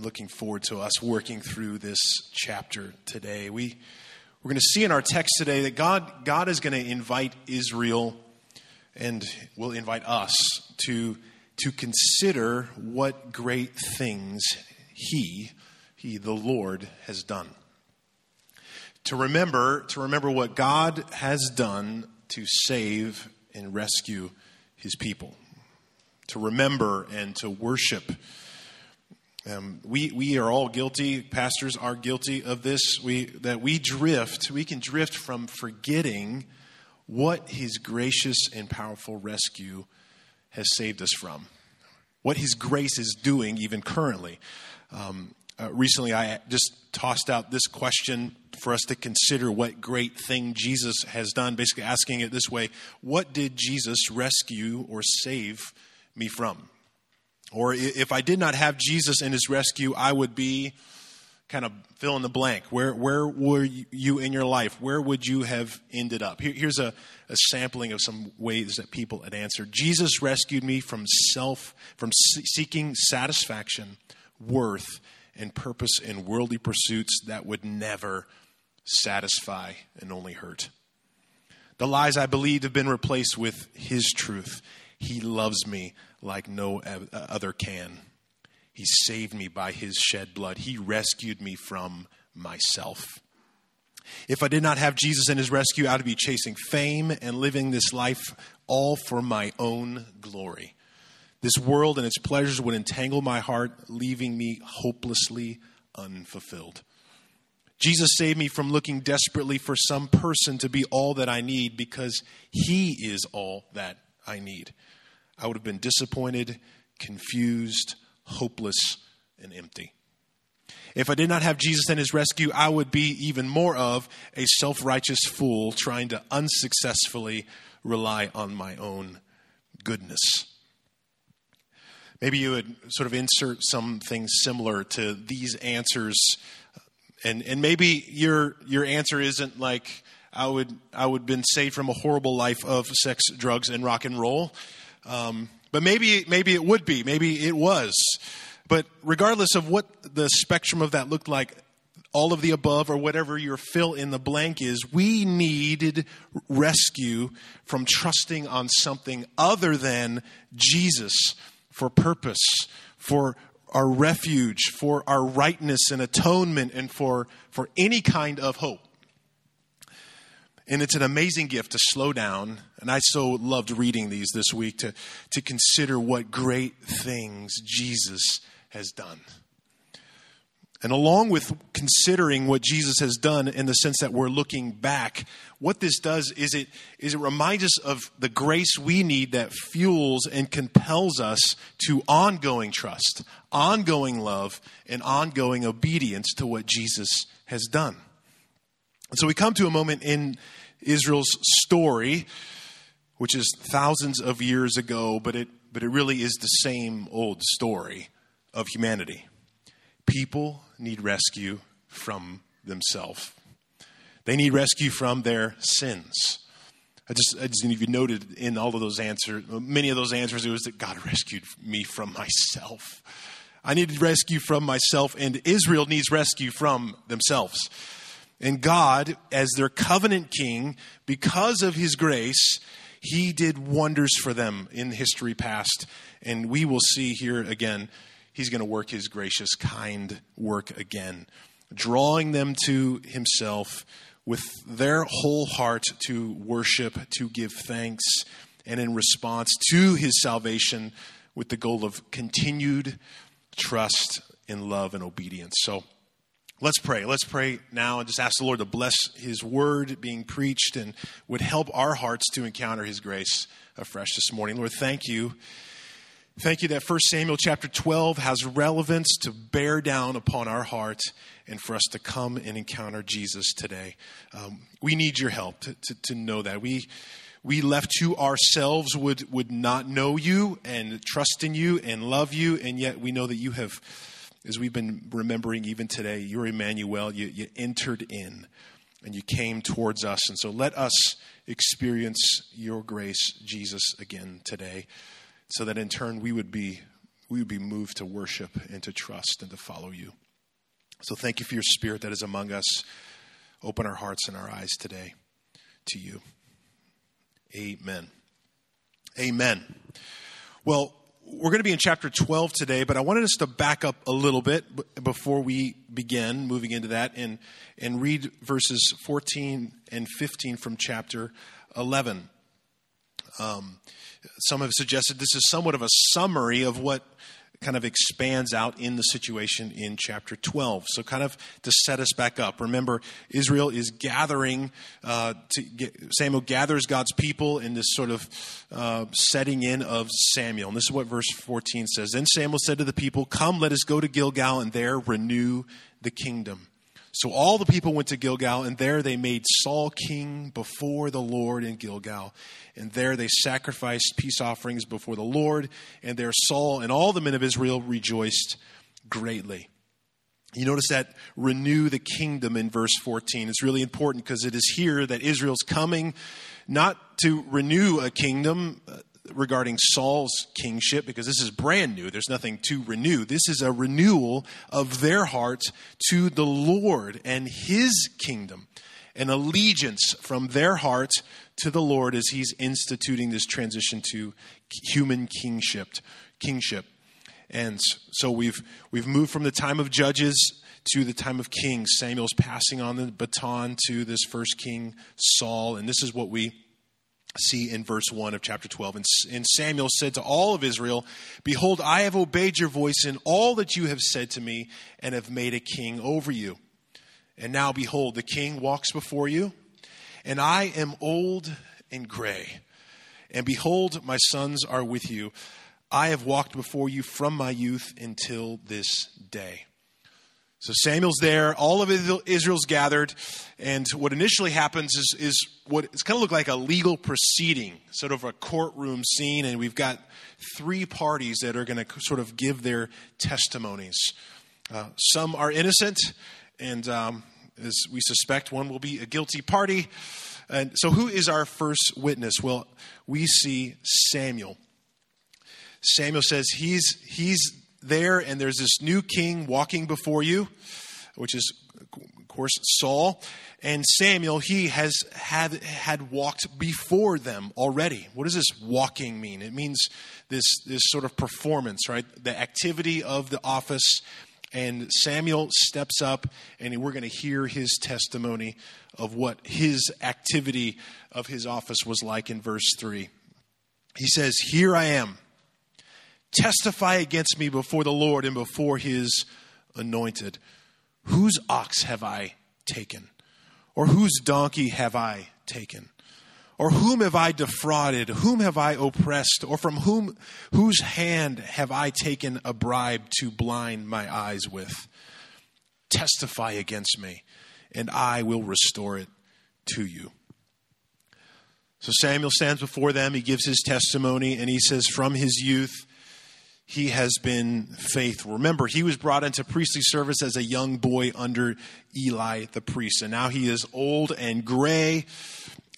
Looking forward to us working through this chapter today. We, we're going to see in our text today that God, God is going to invite Israel and will invite us to, to consider what great things He, He, the Lord, has done. To remember, to remember what God has done to save and rescue His people. To remember and to worship um, we, we are all guilty, pastors are guilty of this, we, that we drift, we can drift from forgetting what his gracious and powerful rescue has saved us from, what his grace is doing even currently. Um, uh, recently, I just tossed out this question for us to consider what great thing Jesus has done, basically asking it this way What did Jesus rescue or save me from? Or if I did not have Jesus in his rescue, I would be kind of fill in the blank. Where, where were you in your life? Where would you have ended up? Here, here's a, a sampling of some ways that people had answered. Jesus rescued me from self, from seeking satisfaction, worth, and purpose in worldly pursuits that would never satisfy and only hurt. The lies I believed have been replaced with His truth. He loves me like no uh, other can. He saved me by his shed blood. He rescued me from myself. If I did not have Jesus in his rescue, I would be chasing fame and living this life all for my own glory. This world and its pleasures would entangle my heart, leaving me hopelessly unfulfilled. Jesus saved me from looking desperately for some person to be all that I need because he is all that I need. I would have been disappointed, confused, hopeless, and empty. If I did not have Jesus and his rescue, I would be even more of a self righteous fool trying to unsuccessfully rely on my own goodness. Maybe you would sort of insert something similar to these answers, and, and maybe your, your answer isn't like, I would, I would been saved from a horrible life of sex, drugs, and rock and roll. Um, but maybe, maybe it would be. Maybe it was. But regardless of what the spectrum of that looked like, all of the above or whatever your fill in the blank is, we needed rescue from trusting on something other than Jesus for purpose, for our refuge, for our rightness and atonement, and for, for any kind of hope. And it's an amazing gift to slow down. And I so loved reading these this week to, to consider what great things Jesus has done. And along with considering what Jesus has done in the sense that we're looking back, what this does is it, is it reminds us of the grace we need that fuels and compels us to ongoing trust, ongoing love, and ongoing obedience to what Jesus has done. And so we come to a moment in Israel's story, which is thousands of years ago, but it, but it really is the same old story of humanity. People need rescue from themselves. They need rescue from their sins. I just, I just you noted in all of those answers, many of those answers, it was that God rescued me from myself. I needed rescue from myself, and Israel needs rescue from themselves. And God, as their covenant king, because of his grace, he did wonders for them in history past. And we will see here again, he's going to work his gracious, kind work again, drawing them to himself with their whole heart to worship, to give thanks, and in response to his salvation with the goal of continued trust in love and obedience. So, Let's pray. Let's pray now and just ask the Lord to bless His word being preached and would help our hearts to encounter His grace afresh this morning. Lord, thank you. Thank you that 1 Samuel chapter 12 has relevance to bear down upon our heart and for us to come and encounter Jesus today. Um, we need your help to, to, to know that. We, we left to ourselves would, would not know you and trust in you and love you, and yet we know that you have as we've been remembering even today, you're Emmanuel. You, you entered in and you came towards us. And so let us experience your grace, Jesus, again today, so that in turn we would be we would be moved to worship and to trust and to follow you. So thank you for your spirit that is among us. Open our hearts and our eyes today to you. Amen. Amen. Well, we're going to be in chapter 12 today, but I wanted us to back up a little bit before we begin moving into that and, and read verses 14 and 15 from chapter 11. Um, some have suggested this is somewhat of a summary of what kind of expands out in the situation in chapter 12. So, kind of to set us back up, remember, Israel is gathering, uh, get, Samuel gathers God's people in this sort of uh, setting in of Samuel. And this is what verse 14 says Then Samuel said to the people, Come, let us go to Gilgal and there renew the kingdom. So all the people went to Gilgal, and there they made Saul king before the Lord in Gilgal. And there they sacrificed peace offerings before the Lord, and there Saul and all the men of Israel rejoiced greatly. You notice that renew the kingdom in verse 14. It's really important because it is here that Israel's coming not to renew a kingdom, uh, regarding Saul's kingship because this is brand new. There's nothing to renew. This is a renewal of their hearts to the Lord and his kingdom, an allegiance from their hearts to the Lord as he's instituting this transition to human kingship. Kingship. And so we've we've moved from the time of judges to the time of kings. Samuel's passing on the baton to this first king Saul, and this is what we see in verse 1 of chapter 12. And, and Samuel said to all of Israel, Behold, I have obeyed your voice in all that you have said to me, and have made a king over you. And now, behold, the king walks before you, and I am old and gray. And behold, my sons are with you. I have walked before you from my youth until this day. So Samuel's there, all of Israel's gathered, and what initially happens is, is what it's kind of look like a legal proceeding, sort of a courtroom scene, and we've got three parties that are going to sort of give their testimonies. Uh, some are innocent, and um, as we suspect, one will be a guilty party. And so, who is our first witness? Well, we see Samuel. Samuel says he's he's there, and there's this new king walking before you, which is, of course, Saul. And Samuel, he has had, had walked before them already. What does this walking mean? It means this, this sort of performance, right? The activity of the office. And Samuel steps up, and we're going to hear his testimony of what his activity of his office was like in verse 3. He says, Here I am testify against me before the Lord and before his anointed. Whose ox have I taken? Or whose donkey have I taken? Or whom have I defrauded? Whom have I oppressed? Or from whom whose hand have I taken a bribe to blind my eyes with? Testify against me, and I will restore it to you. So Samuel stands before them, he gives his testimony, and he says, From his youth he has been faithful. Remember, he was brought into priestly service as a young boy under Eli the priest, and now he is old and gray.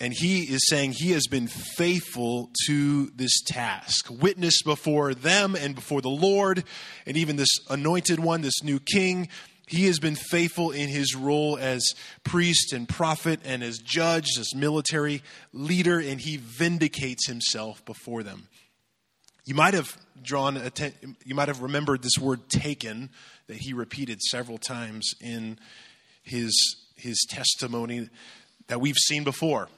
And he is saying he has been faithful to this task, witness before them and before the Lord, and even this anointed one, this new king. He has been faithful in his role as priest and prophet and as judge, as military leader, and he vindicates himself before them. You might have drawn atten- you might have remembered this word taken that he repeated several times in his his testimony that we've seen before.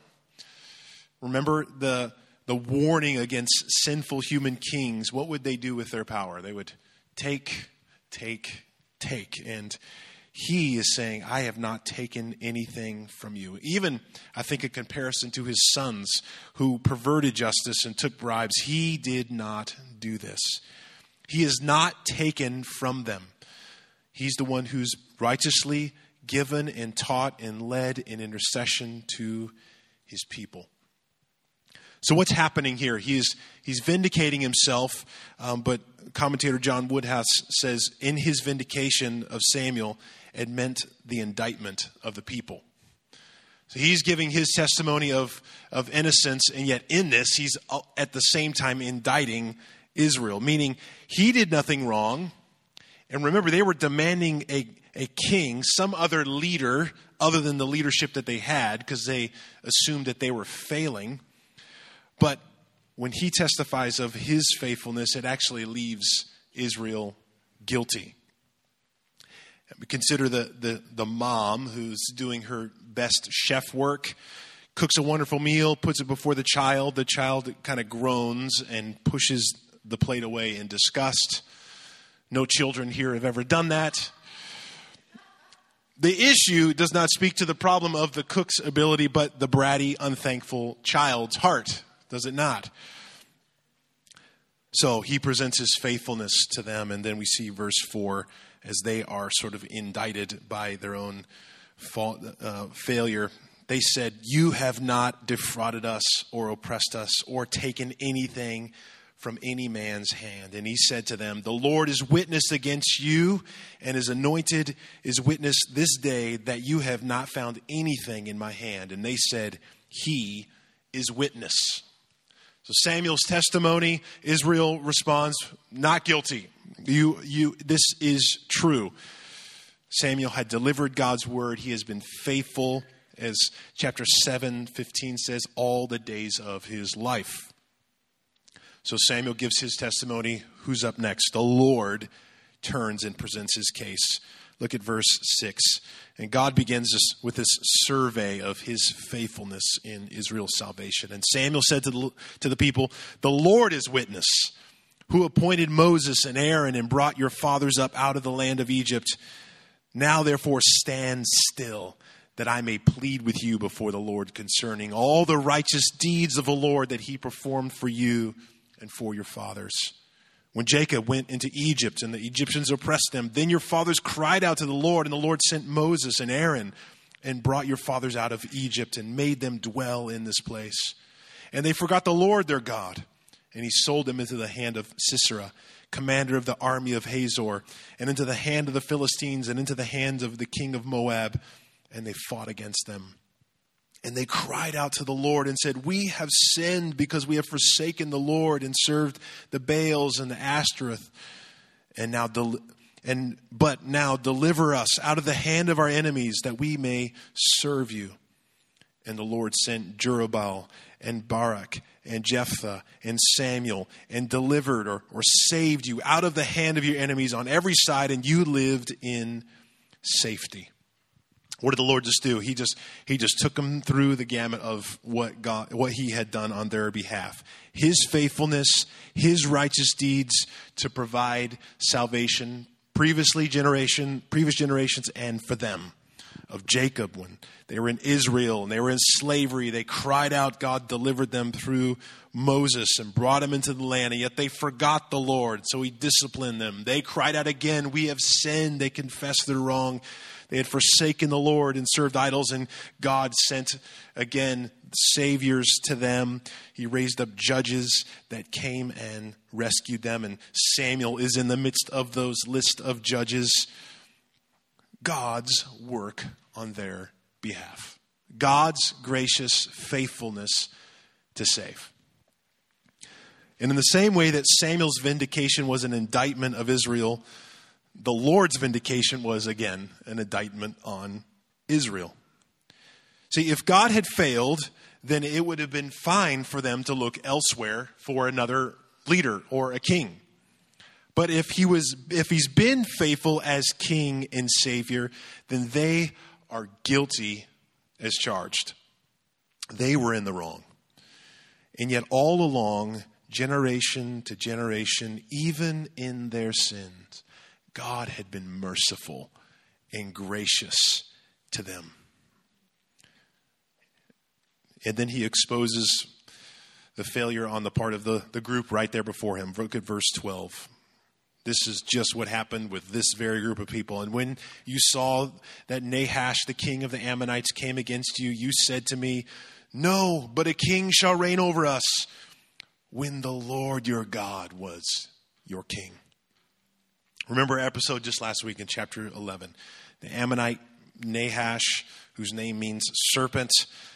Remember the the warning against sinful human kings. What would they do with their power? They would take, take, take. And he is saying, I have not taken anything from you. Even, I think, a comparison to his sons who perverted justice and took bribes. He did not do this. He is not taken from them. He's the one who's righteously given and taught and led in intercession to his people. So what's happening here? He's he's vindicating himself, um, but commentator John Woodhouse says in his vindication of Samuel, it meant the indictment of the people. So he's giving his testimony of, of innocence, and yet in this, he's at the same time indicting Israel, meaning he did nothing wrong. And remember, they were demanding a, a king, some other leader other than the leadership that they had, because they assumed that they were failing. But when he testifies of his faithfulness, it actually leaves Israel guilty. Consider the, the, the mom who's doing her best chef work, cooks a wonderful meal, puts it before the child. The child kind of groans and pushes the plate away in disgust. No children here have ever done that. The issue does not speak to the problem of the cook's ability, but the bratty, unthankful child's heart, does it not? So he presents his faithfulness to them, and then we see verse 4 as they are sort of indicted by their own fault, uh, failure. They said, You have not defrauded us or oppressed us or taken anything from any man's hand. And he said to them, The Lord is witness against you, and his anointed is witness this day that you have not found anything in my hand. And they said, He is witness. So Samuel's testimony, Israel responds, Not guilty. You, you, this is true. Samuel had delivered God's word. He has been faithful, as chapter 7, 15 says, all the days of his life. So Samuel gives his testimony. Who's up next? The Lord turns and presents his case. Look at verse 6. And God begins this, with this survey of his faithfulness in Israel's salvation. And Samuel said to the, to the people, The Lord is witness, who appointed Moses and Aaron and brought your fathers up out of the land of Egypt. Now, therefore, stand still, that I may plead with you before the Lord concerning all the righteous deeds of the Lord that he performed for you and for your fathers. When Jacob went into Egypt and the Egyptians oppressed them, then your fathers cried out to the Lord, and the Lord sent Moses and Aaron and brought your fathers out of Egypt and made them dwell in this place. And they forgot the Lord their God, and he sold them into the hand of Sisera, commander of the army of Hazor, and into the hand of the Philistines, and into the hands of the king of Moab, and they fought against them. And they cried out to the Lord and said, We have sinned because we have forsaken the Lord and served the Baals and the Ashtoreth. And now, del- and but now deliver us out of the hand of our enemies that we may serve you. And the Lord sent Jerubbaal and Barak and Jephthah and Samuel and delivered or, or saved you out of the hand of your enemies on every side, and you lived in safety. What did the Lord just do? He just he just took them through the gamut of what God what he had done on their behalf. His faithfulness, his righteous deeds to provide salvation previously generation previous generations and for them of Jacob when they were in Israel and they were in slavery they cried out God delivered them through Moses and brought them into the land and yet they forgot the Lord so he disciplined them they cried out again we have sinned they confessed their wrong they had forsaken the Lord and served idols, and God sent again saviors to them. He raised up judges that came and rescued them, and Samuel is in the midst of those list of judges. God's work on their behalf. God's gracious faithfulness to save. And in the same way that Samuel's vindication was an indictment of Israel, the Lord's vindication was, again, an indictment on Israel. See, if God had failed, then it would have been fine for them to look elsewhere for another leader or a king. But if he was if he's been faithful as king and savior, then they are guilty as charged. They were in the wrong. And yet all along, generation to generation, even in their sins, God had been merciful and gracious to them. And then he exposes the failure on the part of the, the group right there before him. Look at verse 12. This is just what happened with this very group of people. And when you saw that Nahash, the king of the Ammonites, came against you, you said to me, No, but a king shall reign over us when the Lord your God was your king. Remember our episode just last week in chapter 11. The Ammonite Nahash, whose name means serpent,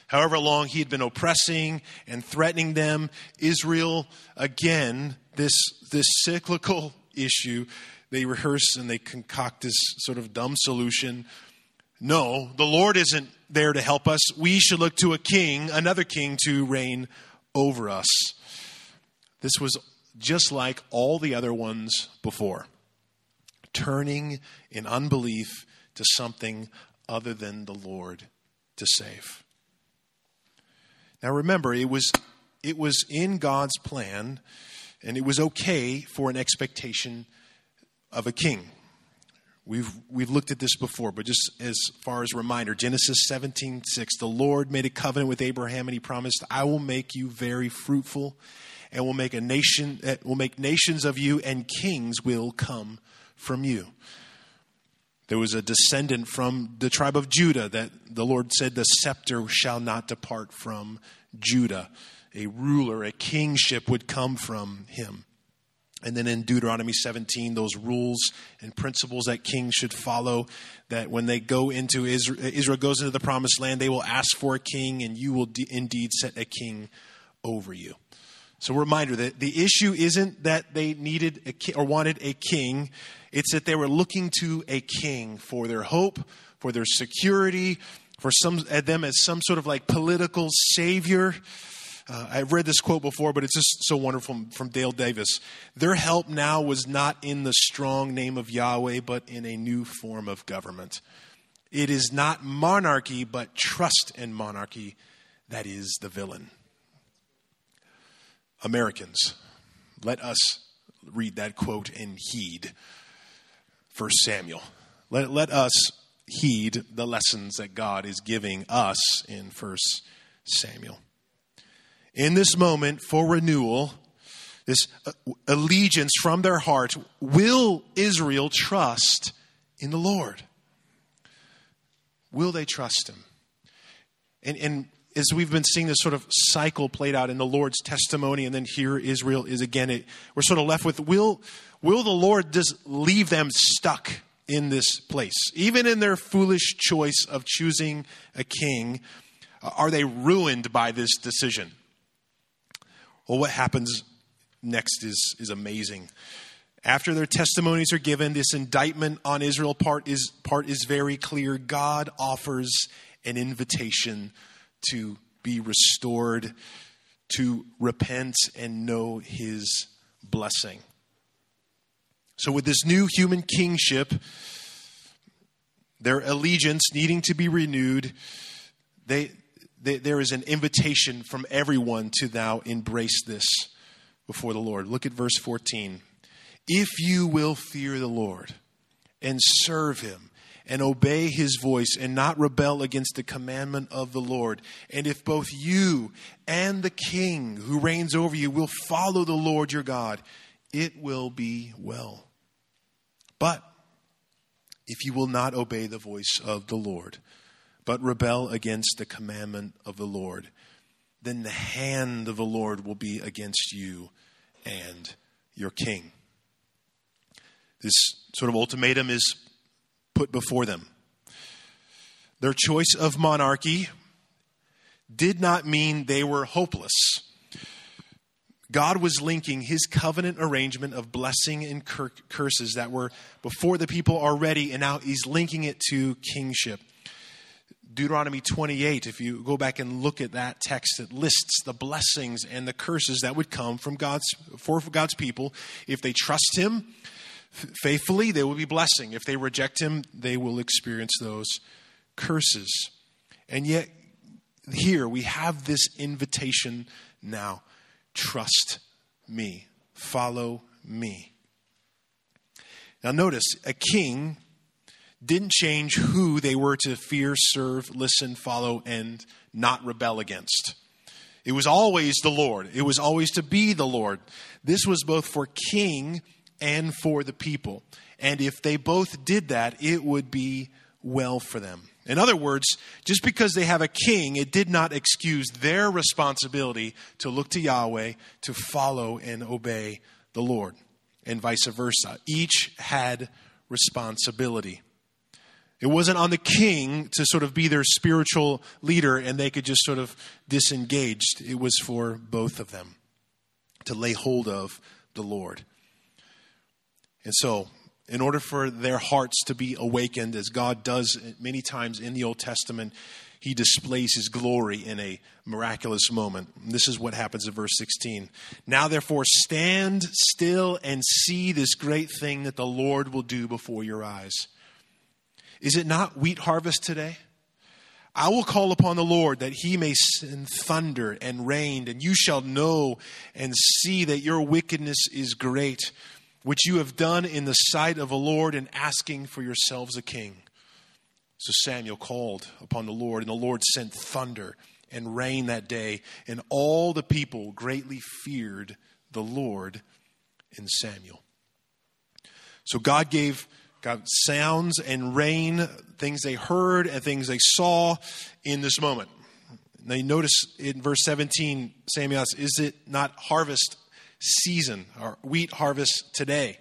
However long he had been oppressing and threatening them, Israel, again, this, this cyclical issue, they rehearse and they concoct this sort of dumb solution. No, the Lord isn't there to help us. We should look to a king, another king, to reign over us. This was just like all the other ones before, turning in unbelief to something other than the Lord to save. Now remember, it was, it was in God's plan, and it was okay for an expectation of a king. We've, we've looked at this before, but just as far as reminder, Genesis 17 6, the Lord made a covenant with Abraham and he promised, I will make you very fruitful and will make a nation uh, will make nations of you and kings will come from you. There was a descendant from the tribe of Judah that the Lord said, The scepter shall not depart from Judah. A ruler, a kingship would come from him. And then in Deuteronomy 17, those rules and principles that kings should follow, that when they go into Israel, Israel goes into the promised land, they will ask for a king, and you will de- indeed set a king over you. So, reminder that the issue isn't that they needed a ki- or wanted a king, it's that they were looking to a king for their hope, for their security, for some at them as some sort of like political savior. Uh, I've read this quote before, but it's just so wonderful from, Dale Davis. Their help now was not in the strong name of Yahweh, but in a new form of government. It is not monarchy, but trust in monarchy that is the villain. Americans, let us read that quote and heed First Samuel. Let, let us heed the lessons that God is giving us in First Samuel in this moment for renewal, this uh, allegiance from their heart, will Israel trust in the Lord? Will they trust Him? And, and as we've been seeing this sort of cycle played out in the Lord's testimony, and then here Israel is again, it, we're sort of left with will, will the Lord just leave them stuck in this place? Even in their foolish choice of choosing a king, uh, are they ruined by this decision? Well, what happens next is, is amazing. After their testimonies are given, this indictment on Israel part is, part is very clear. God offers an invitation to be restored, to repent and know his blessing. So, with this new human kingship, their allegiance needing to be renewed, they, there is an invitation from everyone to now embrace this before the Lord. Look at verse 14. If you will fear the Lord and serve him and obey his voice and not rebel against the commandment of the Lord, and if both you and the king who reigns over you will follow the Lord your God, it will be well. But if you will not obey the voice of the Lord, but rebel against the commandment of the Lord, then the hand of the Lord will be against you and your king. This sort of ultimatum is put before them. Their choice of monarchy did not mean they were hopeless. God was linking his covenant arrangement of blessing and cur- curses that were before the people already, and now he's linking it to kingship. Deuteronomy 28, if you go back and look at that text, it lists the blessings and the curses that would come from God's for God's people. If they trust Him faithfully, they will be blessing. If they reject Him, they will experience those curses. And yet, here we have this invitation now trust me, follow me. Now, notice a king didn't change who they were to fear, serve, listen, follow, and not rebel against. It was always the Lord. It was always to be the Lord. This was both for king and for the people. And if they both did that, it would be well for them. In other words, just because they have a king, it did not excuse their responsibility to look to Yahweh, to follow and obey the Lord, and vice versa. Each had responsibility. It wasn't on the king to sort of be their spiritual leader and they could just sort of disengage. It was for both of them to lay hold of the Lord. And so, in order for their hearts to be awakened, as God does many times in the Old Testament, he displays his glory in a miraculous moment. This is what happens in verse 16. Now, therefore, stand still and see this great thing that the Lord will do before your eyes. Is it not wheat harvest today? I will call upon the Lord that he may send thunder and rain, and you shall know and see that your wickedness is great, which you have done in the sight of the Lord in asking for yourselves a king. So Samuel called upon the Lord, and the Lord sent thunder and rain that day, and all the people greatly feared the Lord in Samuel. So God gave God sounds and rain, things they heard and things they saw in this moment. Now you notice in verse 17, Samuel asks, Is it not harvest season or wheat harvest today?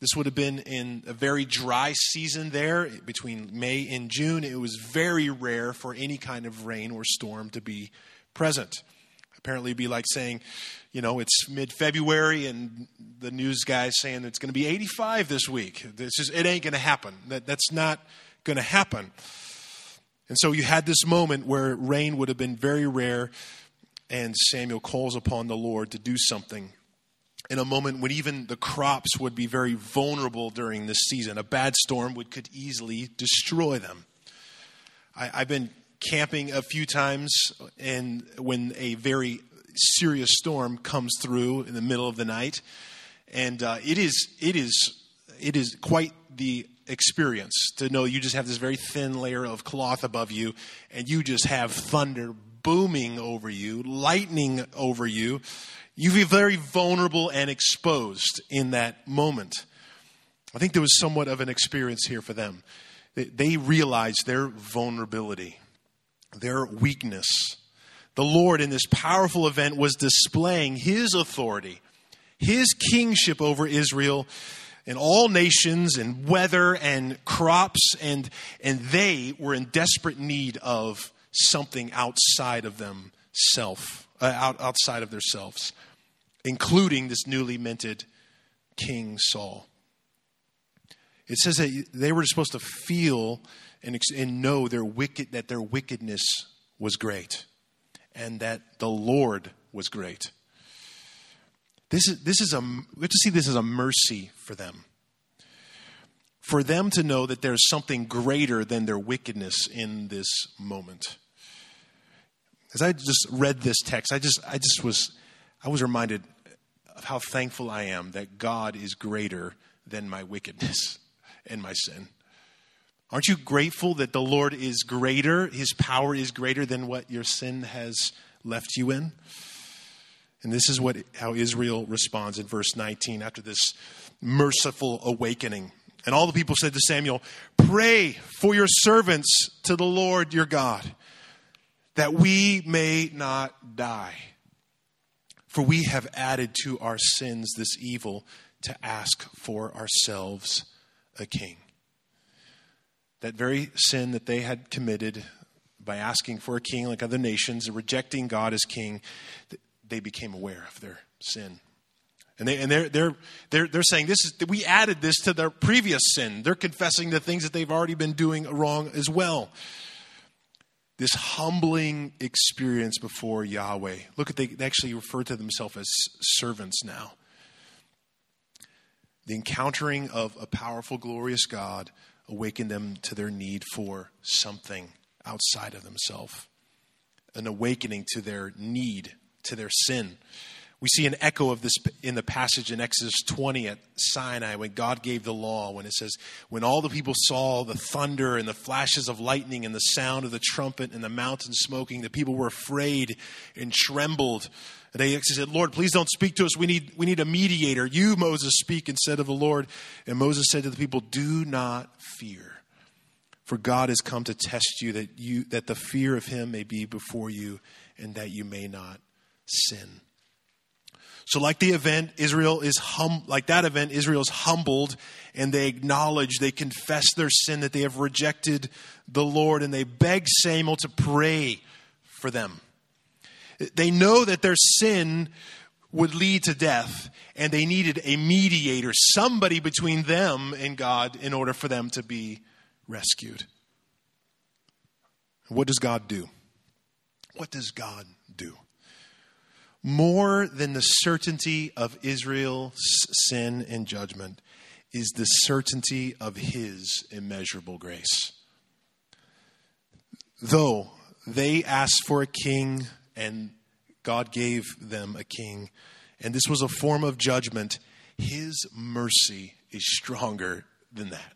This would have been in a very dry season there between May and June. It was very rare for any kind of rain or storm to be present. Apparently, it'd be like saying, you know, it's mid February and the news guy's saying it's going to be 85 this week. It's just, it ain't going to happen. That, that's not going to happen. And so you had this moment where rain would have been very rare, and Samuel calls upon the Lord to do something in a moment when even the crops would be very vulnerable during this season. A bad storm would could easily destroy them. I, have been camping a few times, and when a very serious storm comes through in the middle of the night, and uh, it is it is it is quite the experience to know you just have this very thin layer of cloth above you, and you just have thunder booming over you, lightning over you you feel very vulnerable and exposed in that moment. I think there was somewhat of an experience here for them. They realized their vulnerability, their weakness. The Lord, in this powerful event, was displaying His authority, His kingship over Israel and all nations and weather and crops, and, and they were in desperate need of something outside of themselves, uh, out, outside of themselves including this newly minted King Saul. It says that they were supposed to feel and, and know their wicked, that their wickedness was great and that the Lord was great. This is, this is a, we have to see this as a mercy for them. For them to know that there's something greater than their wickedness in this moment. As I just read this text, I just, I just was, I was reminded of how thankful I am that God is greater than my wickedness and my sin. Aren't you grateful that the Lord is greater? His power is greater than what your sin has left you in? And this is what how Israel responds in verse 19 after this merciful awakening. And all the people said to Samuel, Pray for your servants to the Lord your God, that we may not die. For we have added to our sins this evil to ask for ourselves a king. That very sin that they had committed by asking for a king like other nations and rejecting God as king, they became aware of their sin. And, they, and they're, they're, they're, they're saying this is, we added this to their previous sin. They're confessing the things that they've already been doing wrong as well this humbling experience before Yahweh. Look at they, they actually refer to themselves as servants now. The encountering of a powerful, glorious God awakened them to their need for something outside of themselves, an awakening to their need, to their sin. We see an echo of this in the passage in Exodus 20 at Sinai when God gave the law, when it says, When all the people saw the thunder and the flashes of lightning and the sound of the trumpet and the mountain smoking, the people were afraid and trembled. And they said, Lord, please don't speak to us. We need, we need a mediator. You, Moses, speak instead of the Lord. And Moses said to the people, Do not fear. For God has come to test you that, you that the fear of him may be before you and that you may not sin. So, like the event, Israel is hum, like that event, Israel is humbled and they acknowledge, they confess their sin that they have rejected the Lord, and they beg Samuel to pray for them. They know that their sin would lead to death, and they needed a mediator, somebody between them and God, in order for them to be rescued. What does God do? What does God? More than the certainty of Israel's sin and judgment is the certainty of his immeasurable grace. Though they asked for a king and God gave them a king, and this was a form of judgment, his mercy is stronger than that.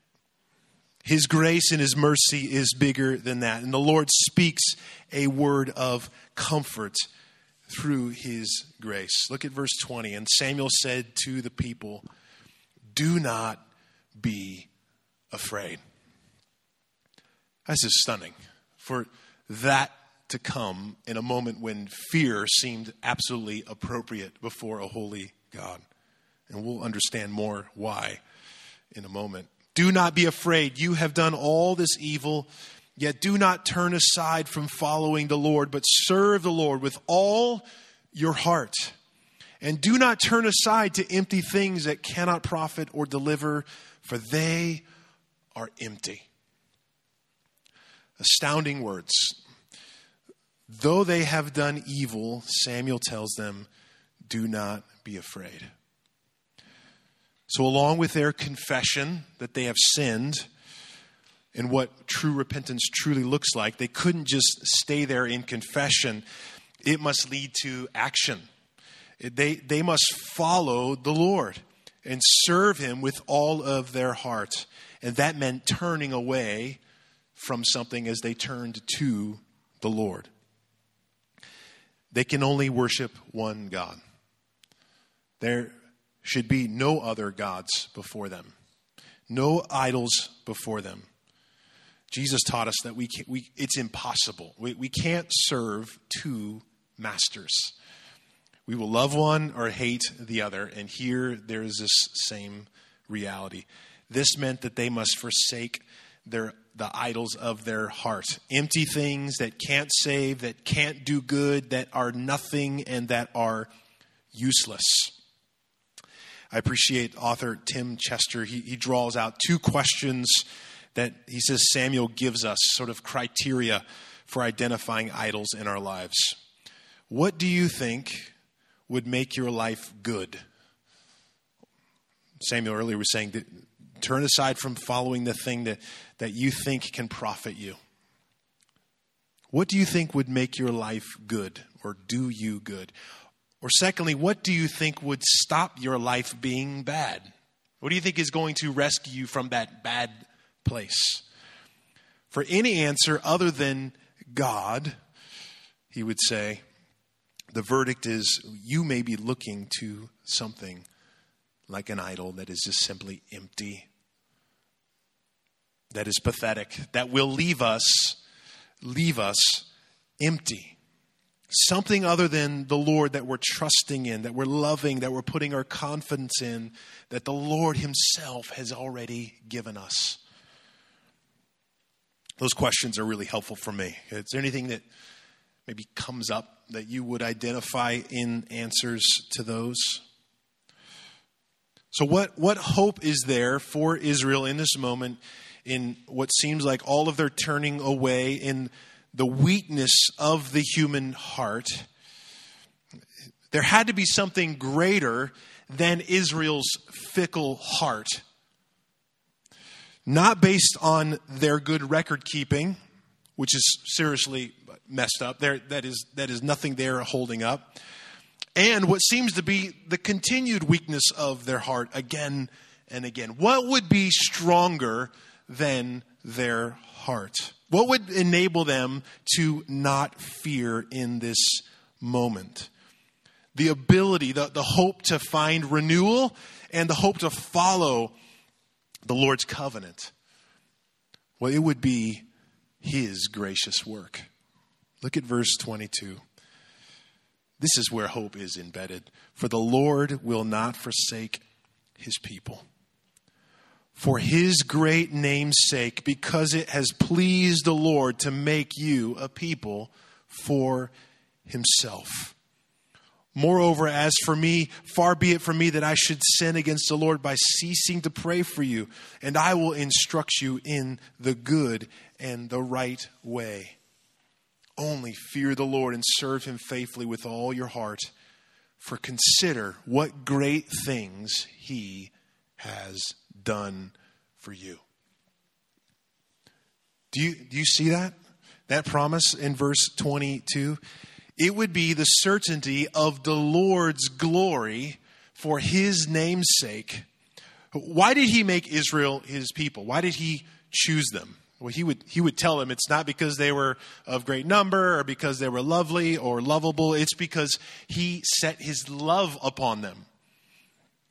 His grace and his mercy is bigger than that. And the Lord speaks a word of comfort through his grace. Look at verse 20. And Samuel said to the people, Do not be afraid. This is stunning. For that to come in a moment when fear seemed absolutely appropriate before a holy God. And we'll understand more why in a moment. Do not be afraid. You have done all this evil, yet do not turn aside from following the Lord, but serve the Lord with all your heart. And do not turn aside to empty things that cannot profit or deliver, for they are empty. Astounding words. Though they have done evil, Samuel tells them, do not be afraid. So, along with their confession that they have sinned and what true repentance truly looks like, they couldn't just stay there in confession. It must lead to action. They, they must follow the Lord and serve Him with all of their heart. And that meant turning away from something as they turned to the Lord. They can only worship one God. There should be no other gods before them, no idols before them. Jesus taught us that we, can, we it's impossible. We, we can't serve two masters. We will love one or hate the other. And here there is this same reality. This meant that they must forsake their the idols of their heart. Empty things that can't save, that can't do good, that are nothing, and that are useless. I appreciate author Tim Chester. He, he draws out two questions that he says Samuel gives us, sort of criteria for identifying idols in our lives. What do you think would make your life good? Samuel earlier was saying turn aside from following the thing that that you think can profit you? What do you think would make your life good or do you good? Or, secondly, what do you think would stop your life being bad? What do you think is going to rescue you from that bad place? For any answer other than God, he would say, the verdict is you may be looking to something like an idol that is just simply empty that is pathetic, that will leave us, leave us empty. Something other than the Lord that we're trusting in, that we're loving, that we're putting our confidence in, that the Lord Himself has already given us. Those questions are really helpful for me. Is there anything that maybe comes up that you would identify in answers to those? So, what, what hope is there for Israel in this moment in what seems like all of their turning away, in the weakness of the human heart, there had to be something greater than Israel's fickle heart. Not based on their good record keeping, which is seriously messed up. There, that, is, that is nothing there holding up. And what seems to be the continued weakness of their heart again and again. What would be stronger than their heart? What would enable them to not fear in this moment? The ability, the, the hope to find renewal, and the hope to follow the Lord's covenant. Well, it would be His gracious work. Look at verse 22. This is where hope is embedded. For the Lord will not forsake his people. For his great name's sake, because it has pleased the Lord to make you a people for himself. Moreover, as for me, far be it from me that I should sin against the Lord by ceasing to pray for you, and I will instruct you in the good and the right way. Only fear the Lord and serve him faithfully with all your heart, for consider what great things he has done for you. Do you, do you see that? That promise in verse 22? It would be the certainty of the Lord's glory for his name's sake. Why did he make Israel his people? Why did he choose them? Well, he would, he would tell them it's not because they were of great number or because they were lovely or lovable. It's because he set his love upon them.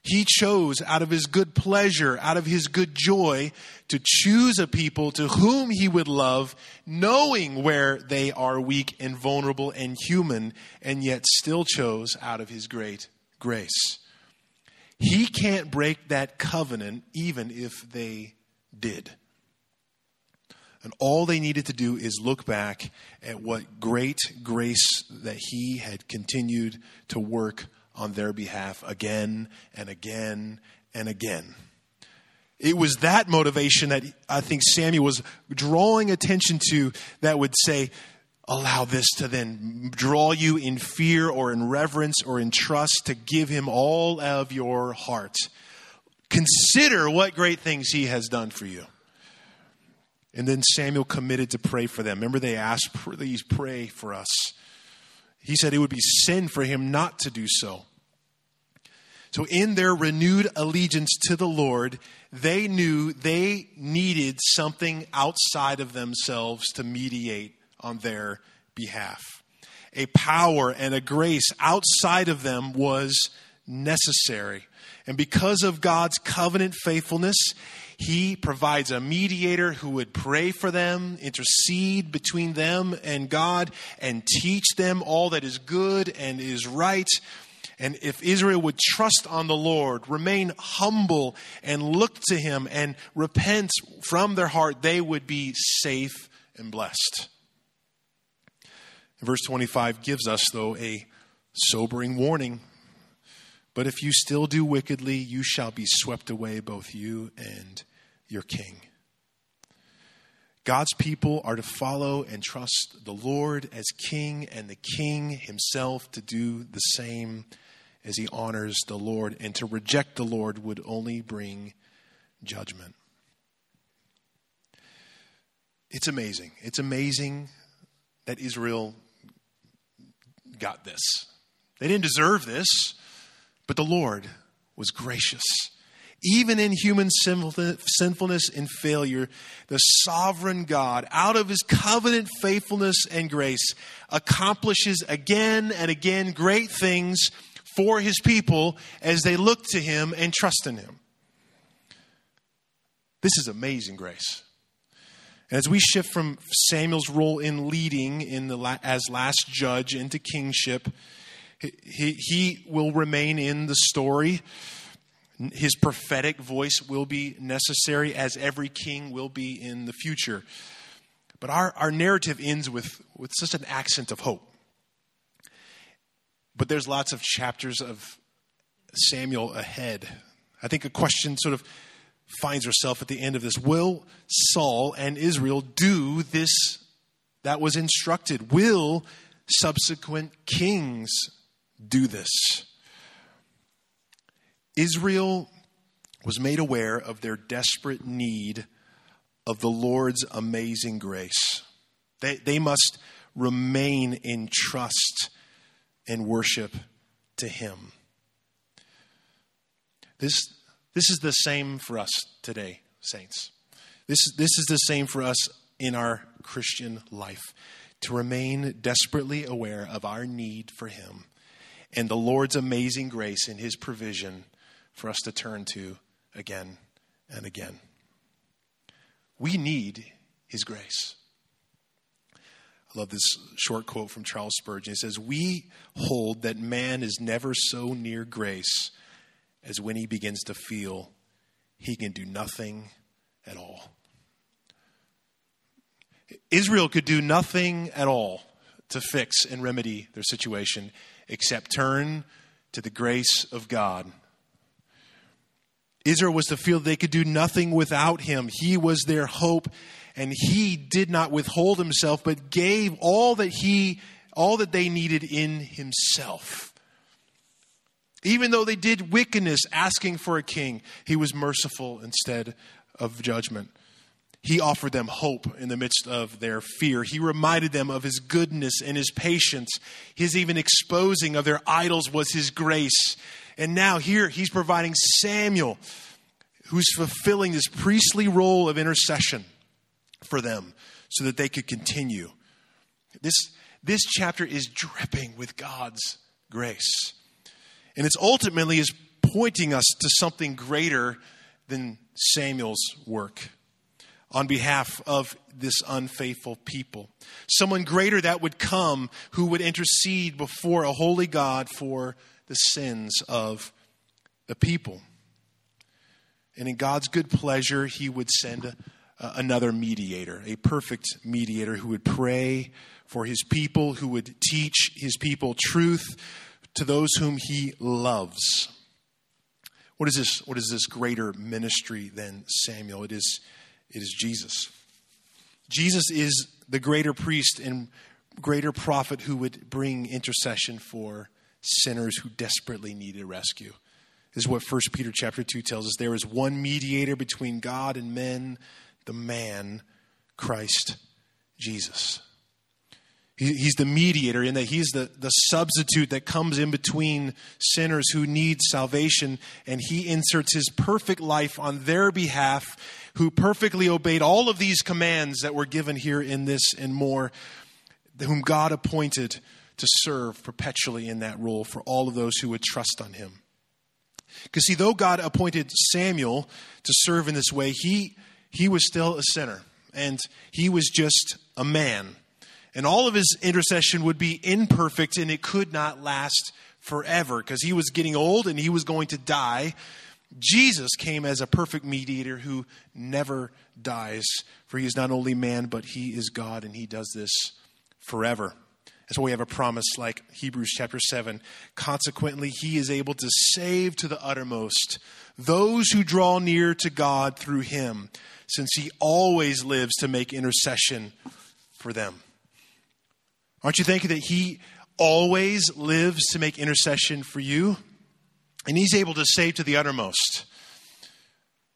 He chose out of his good pleasure, out of his good joy, to choose a people to whom he would love, knowing where they are weak and vulnerable and human, and yet still chose out of his great grace. He can't break that covenant even if they did. And all they needed to do is look back at what great grace that he had continued to work on their behalf again and again and again. It was that motivation that I think Samuel was drawing attention to that would say, allow this to then draw you in fear or in reverence or in trust to give him all of your heart. Consider what great things he has done for you. And then Samuel committed to pray for them. Remember, they asked, please pray for us. He said it would be sin for him not to do so. So, in their renewed allegiance to the Lord, they knew they needed something outside of themselves to mediate on their behalf. A power and a grace outside of them was necessary. And because of God's covenant faithfulness, he provides a mediator who would pray for them, intercede between them and God, and teach them all that is good and is right. And if Israel would trust on the Lord, remain humble, and look to Him and repent from their heart, they would be safe and blessed. Verse 25 gives us, though, a sobering warning. But if you still do wickedly, you shall be swept away, both you and your king. God's people are to follow and trust the Lord as king, and the king himself to do the same as he honors the Lord. And to reject the Lord would only bring judgment. It's amazing. It's amazing that Israel got this. They didn't deserve this, but the Lord was gracious even in human sinfulness and failure, the sovereign God, out of his covenant faithfulness and grace, accomplishes again and again great things for his people as they look to him and trust in him. This is amazing grace. And as we shift from Samuel's role in leading in the, as last judge into kingship, he, he will remain in the story his prophetic voice will be necessary, as every king will be in the future. But our, our narrative ends with, with such an accent of hope. But there's lots of chapters of Samuel ahead. I think a question sort of finds herself at the end of this Will Saul and Israel do this that was instructed? Will subsequent kings do this? Israel was made aware of their desperate need of the Lord's amazing grace. They, they must remain in trust and worship to Him. This, this is the same for us today, saints. This, this is the same for us in our Christian life to remain desperately aware of our need for Him and the Lord's amazing grace and His provision for us to turn to again and again. We need His grace. I love this short quote from Charles Spurgeon. He says, We hold that man is never so near grace as when he begins to feel he can do nothing at all. Israel could do nothing at all to fix and remedy their situation except turn to the grace of God. Israel was to feel they could do nothing without him. He was their hope, and he did not withhold himself, but gave all that he all that they needed in himself. Even though they did wickedness asking for a king, he was merciful instead of judgment. He offered them hope in the midst of their fear. He reminded them of his goodness and his patience. His even exposing of their idols was his grace. And now, here, he's providing Samuel, who's fulfilling this priestly role of intercession for them so that they could continue. This, this chapter is dripping with God's grace. And it's ultimately is pointing us to something greater than Samuel's work on behalf of this unfaithful people. Someone greater that would come who would intercede before a holy God for the sins of the people. And in God's good pleasure, he would send another mediator, a perfect mediator who would pray for his people, who would teach his people truth to those whom he loves. What is this? What is this greater ministry than Samuel? It is it is Jesus. Jesus is the greater priest and greater prophet who would bring intercession for sinners who desperately needed rescue. This is what 1 Peter chapter 2 tells us. There is one mediator between God and men, the man, Christ Jesus. He's the mediator in that he's the, the substitute that comes in between sinners who need salvation, and he inserts his perfect life on their behalf, who perfectly obeyed all of these commands that were given here in this and more, whom God appointed to serve perpetually in that role for all of those who would trust on him. Because, see, though God appointed Samuel to serve in this way, he, he was still a sinner, and he was just a man and all of his intercession would be imperfect and it could not last forever because he was getting old and he was going to die. Jesus came as a perfect mediator who never dies, for he is not only man, but he is God, and he does this forever. That's why we have a promise like Hebrews chapter 7. Consequently, he is able to save to the uttermost those who draw near to God through him, since he always lives to make intercession for them. Aren't you thinking that He always lives to make intercession for you? And He's able to save to the uttermost.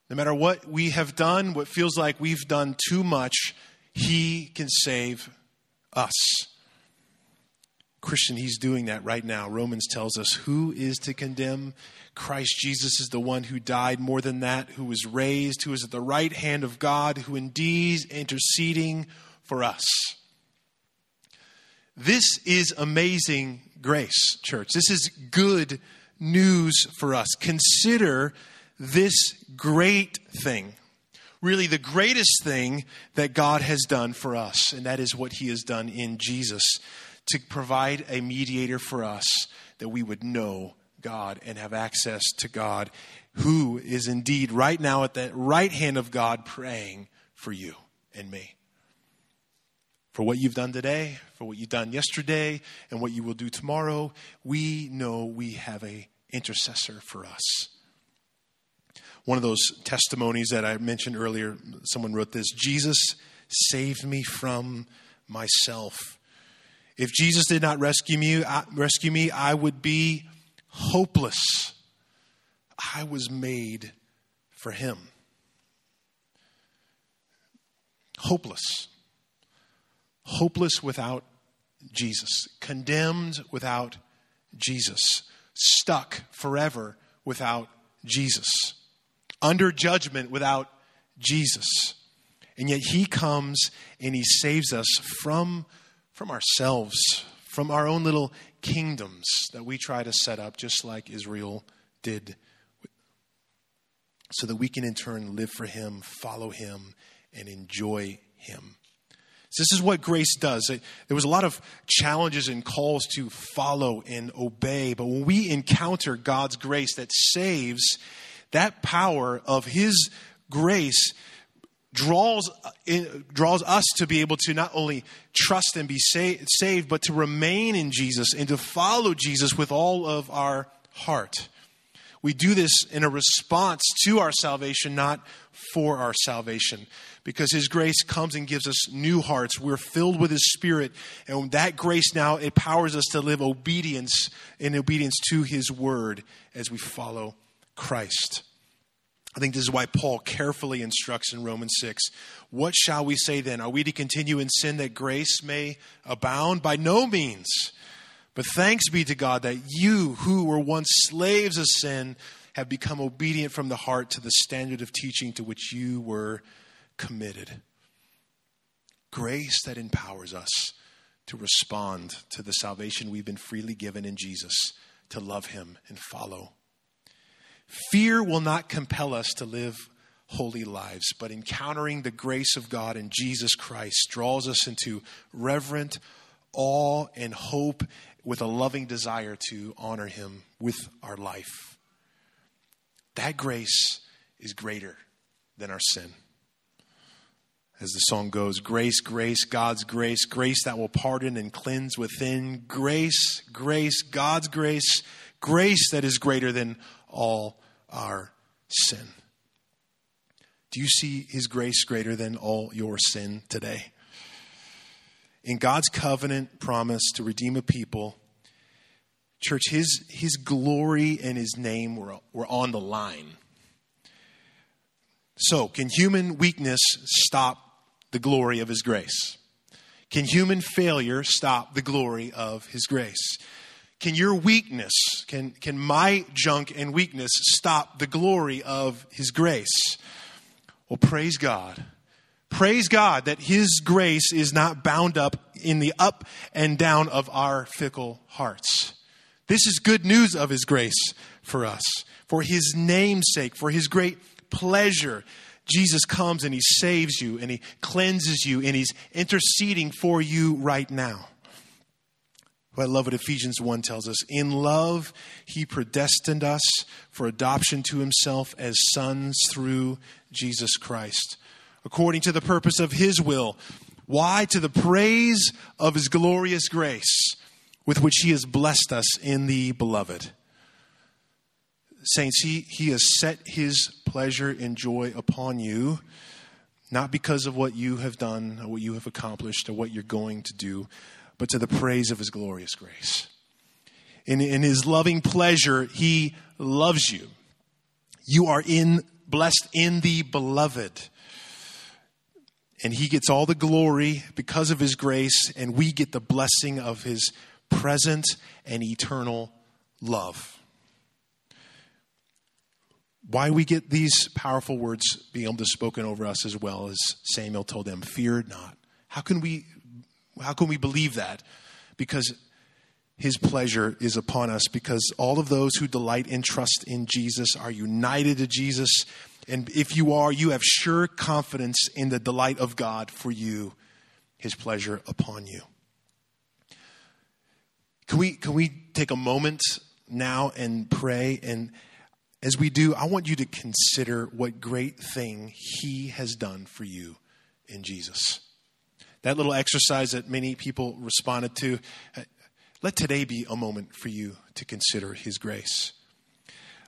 No matter what we have done, what feels like we've done too much, He can save us. Christian, He's doing that right now. Romans tells us who is to condemn? Christ Jesus is the one who died more than that, who was raised, who is at the right hand of God, who indeed is interceding for us. This is amazing grace, church. This is good news for us. Consider this great thing, really the greatest thing that God has done for us, and that is what He has done in Jesus to provide a mediator for us that we would know God and have access to God, who is indeed right now at the right hand of God praying for you and me for what you've done today, for what you've done yesterday, and what you will do tomorrow. We know we have a intercessor for us. One of those testimonies that I mentioned earlier, someone wrote this Jesus saved me from myself. If Jesus did not rescue me, rescue me, I would be hopeless. I was made for him. Hopeless hopeless without Jesus, condemned without Jesus, stuck forever without Jesus, under judgment without Jesus. And yet he comes and he saves us from, from ourselves, from our own little kingdoms that we try to set up, just like Israel did, so that we can in turn live for him, follow him, and enjoy him. So This is what grace does. There was a lot of challenges and calls to follow and obey, but when we encounter God's grace that saves, that power of His grace draws uh, draws us to be able to not only trust and be saved, but to remain in Jesus and to follow Jesus with all of our heart. We do this in a response to our salvation, not for our salvation, because His grace comes and gives us new hearts. We're filled with His Spirit, and that grace now empowers us to live obedience in obedience to His Word as we follow Christ. I think this is why Paul carefully instructs in Romans 6 What shall we say then? Are we to continue in sin that grace may abound? By no means. But thanks be to God that you, who were once slaves of sin, have become obedient from the heart to the standard of teaching to which you were committed. Grace that empowers us to respond to the salvation we've been freely given in Jesus, to love Him and follow. Fear will not compel us to live holy lives, but encountering the grace of God in Jesus Christ draws us into reverent awe and hope with a loving desire to honor Him with our life. That grace is greater than our sin. As the song goes, grace, grace, God's grace, grace that will pardon and cleanse within, grace, grace, God's grace, grace that is greater than all our sin. Do you see His grace greater than all your sin today? In God's covenant promise to redeem a people, church, His, his glory and His name were, were on the line. So, can human weakness stop the glory of His grace? Can human failure stop the glory of His grace? Can your weakness, can, can my junk and weakness stop the glory of His grace? Well, praise God. Praise God that His grace is not bound up in the up and down of our fickle hearts. This is good news of His grace for us. For His name's sake, for His great pleasure, Jesus comes and He saves you and He cleanses you and He's interceding for you right now. I love what Ephesians 1 tells us. In love, he predestined us for adoption to himself as sons through Jesus Christ, according to the purpose of his will. Why? To the praise of his glorious grace, with which he has blessed us in the beloved. Saints, he, he has set his pleasure and joy upon you, not because of what you have done or what you have accomplished or what you're going to do but to the praise of his glorious grace. In, in his loving pleasure, he loves you. You are in blessed in the beloved. And he gets all the glory because of his grace, and we get the blessing of his present and eternal love. Why we get these powerful words being able to spoken over us as well as Samuel told them, fear not. How can we how can we believe that? Because his pleasure is upon us, because all of those who delight and trust in Jesus are united to Jesus. And if you are, you have sure confidence in the delight of God for you, his pleasure upon you. Can we, can we take a moment now and pray? And as we do, I want you to consider what great thing he has done for you in Jesus that little exercise that many people responded to, uh, let today be a moment for you to consider His grace.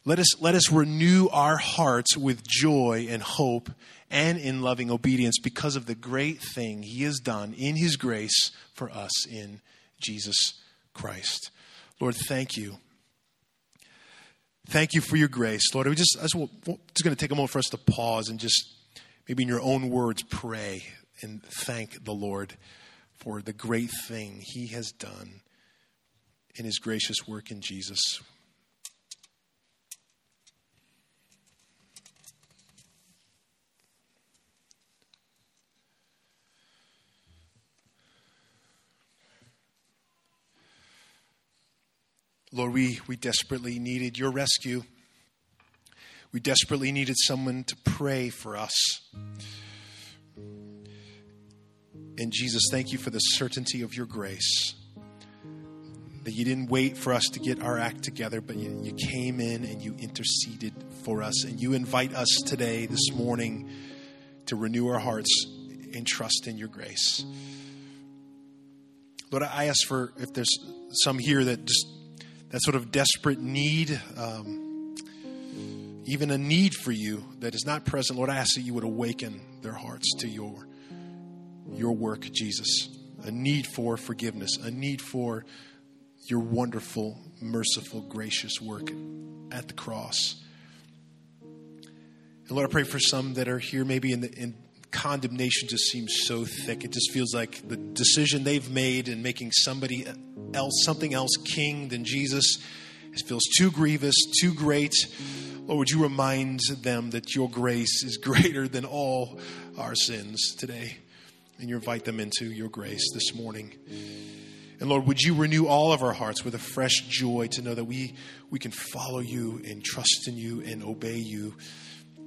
Let us, let us renew our hearts with joy and hope and in loving obedience because of the great thing He has done in His grace for us in Jesus Christ. Lord, thank you. Thank you for your grace. Lord, we just, I just, just going to take a moment for us to pause and just maybe in your own words pray and thank the Lord for the great thing He has done in His gracious work in Jesus. Lord, we, we desperately needed your rescue. We desperately needed someone to pray for us. And Jesus, thank you for the certainty of your grace. That you didn't wait for us to get our act together, but you, you came in and you interceded for us. And you invite us today, this morning, to renew our hearts and trust in your grace. Lord, I ask for if there's some here that just that sort of desperate need, um, even a need for you that is not present, Lord, I ask that you would awaken their hearts to your your work, Jesus. A need for forgiveness, a need for your wonderful, merciful, gracious work at the cross. And Lord, I pray for some that are here, maybe in the in condemnation just seems so thick. It just feels like the decision they've made in making somebody else, something else, king than Jesus, it feels too grievous, too great. Lord, would you remind them that your grace is greater than all our sins today? And you invite them into your grace this morning. And Lord, would you renew all of our hearts with a fresh joy to know that we, we can follow you and trust in you and obey you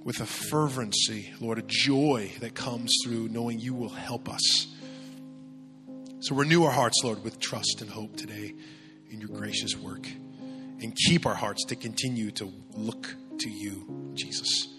with a fervency, Lord, a joy that comes through knowing you will help us. So renew our hearts, Lord, with trust and hope today in your gracious work. And keep our hearts to continue to look to you, Jesus.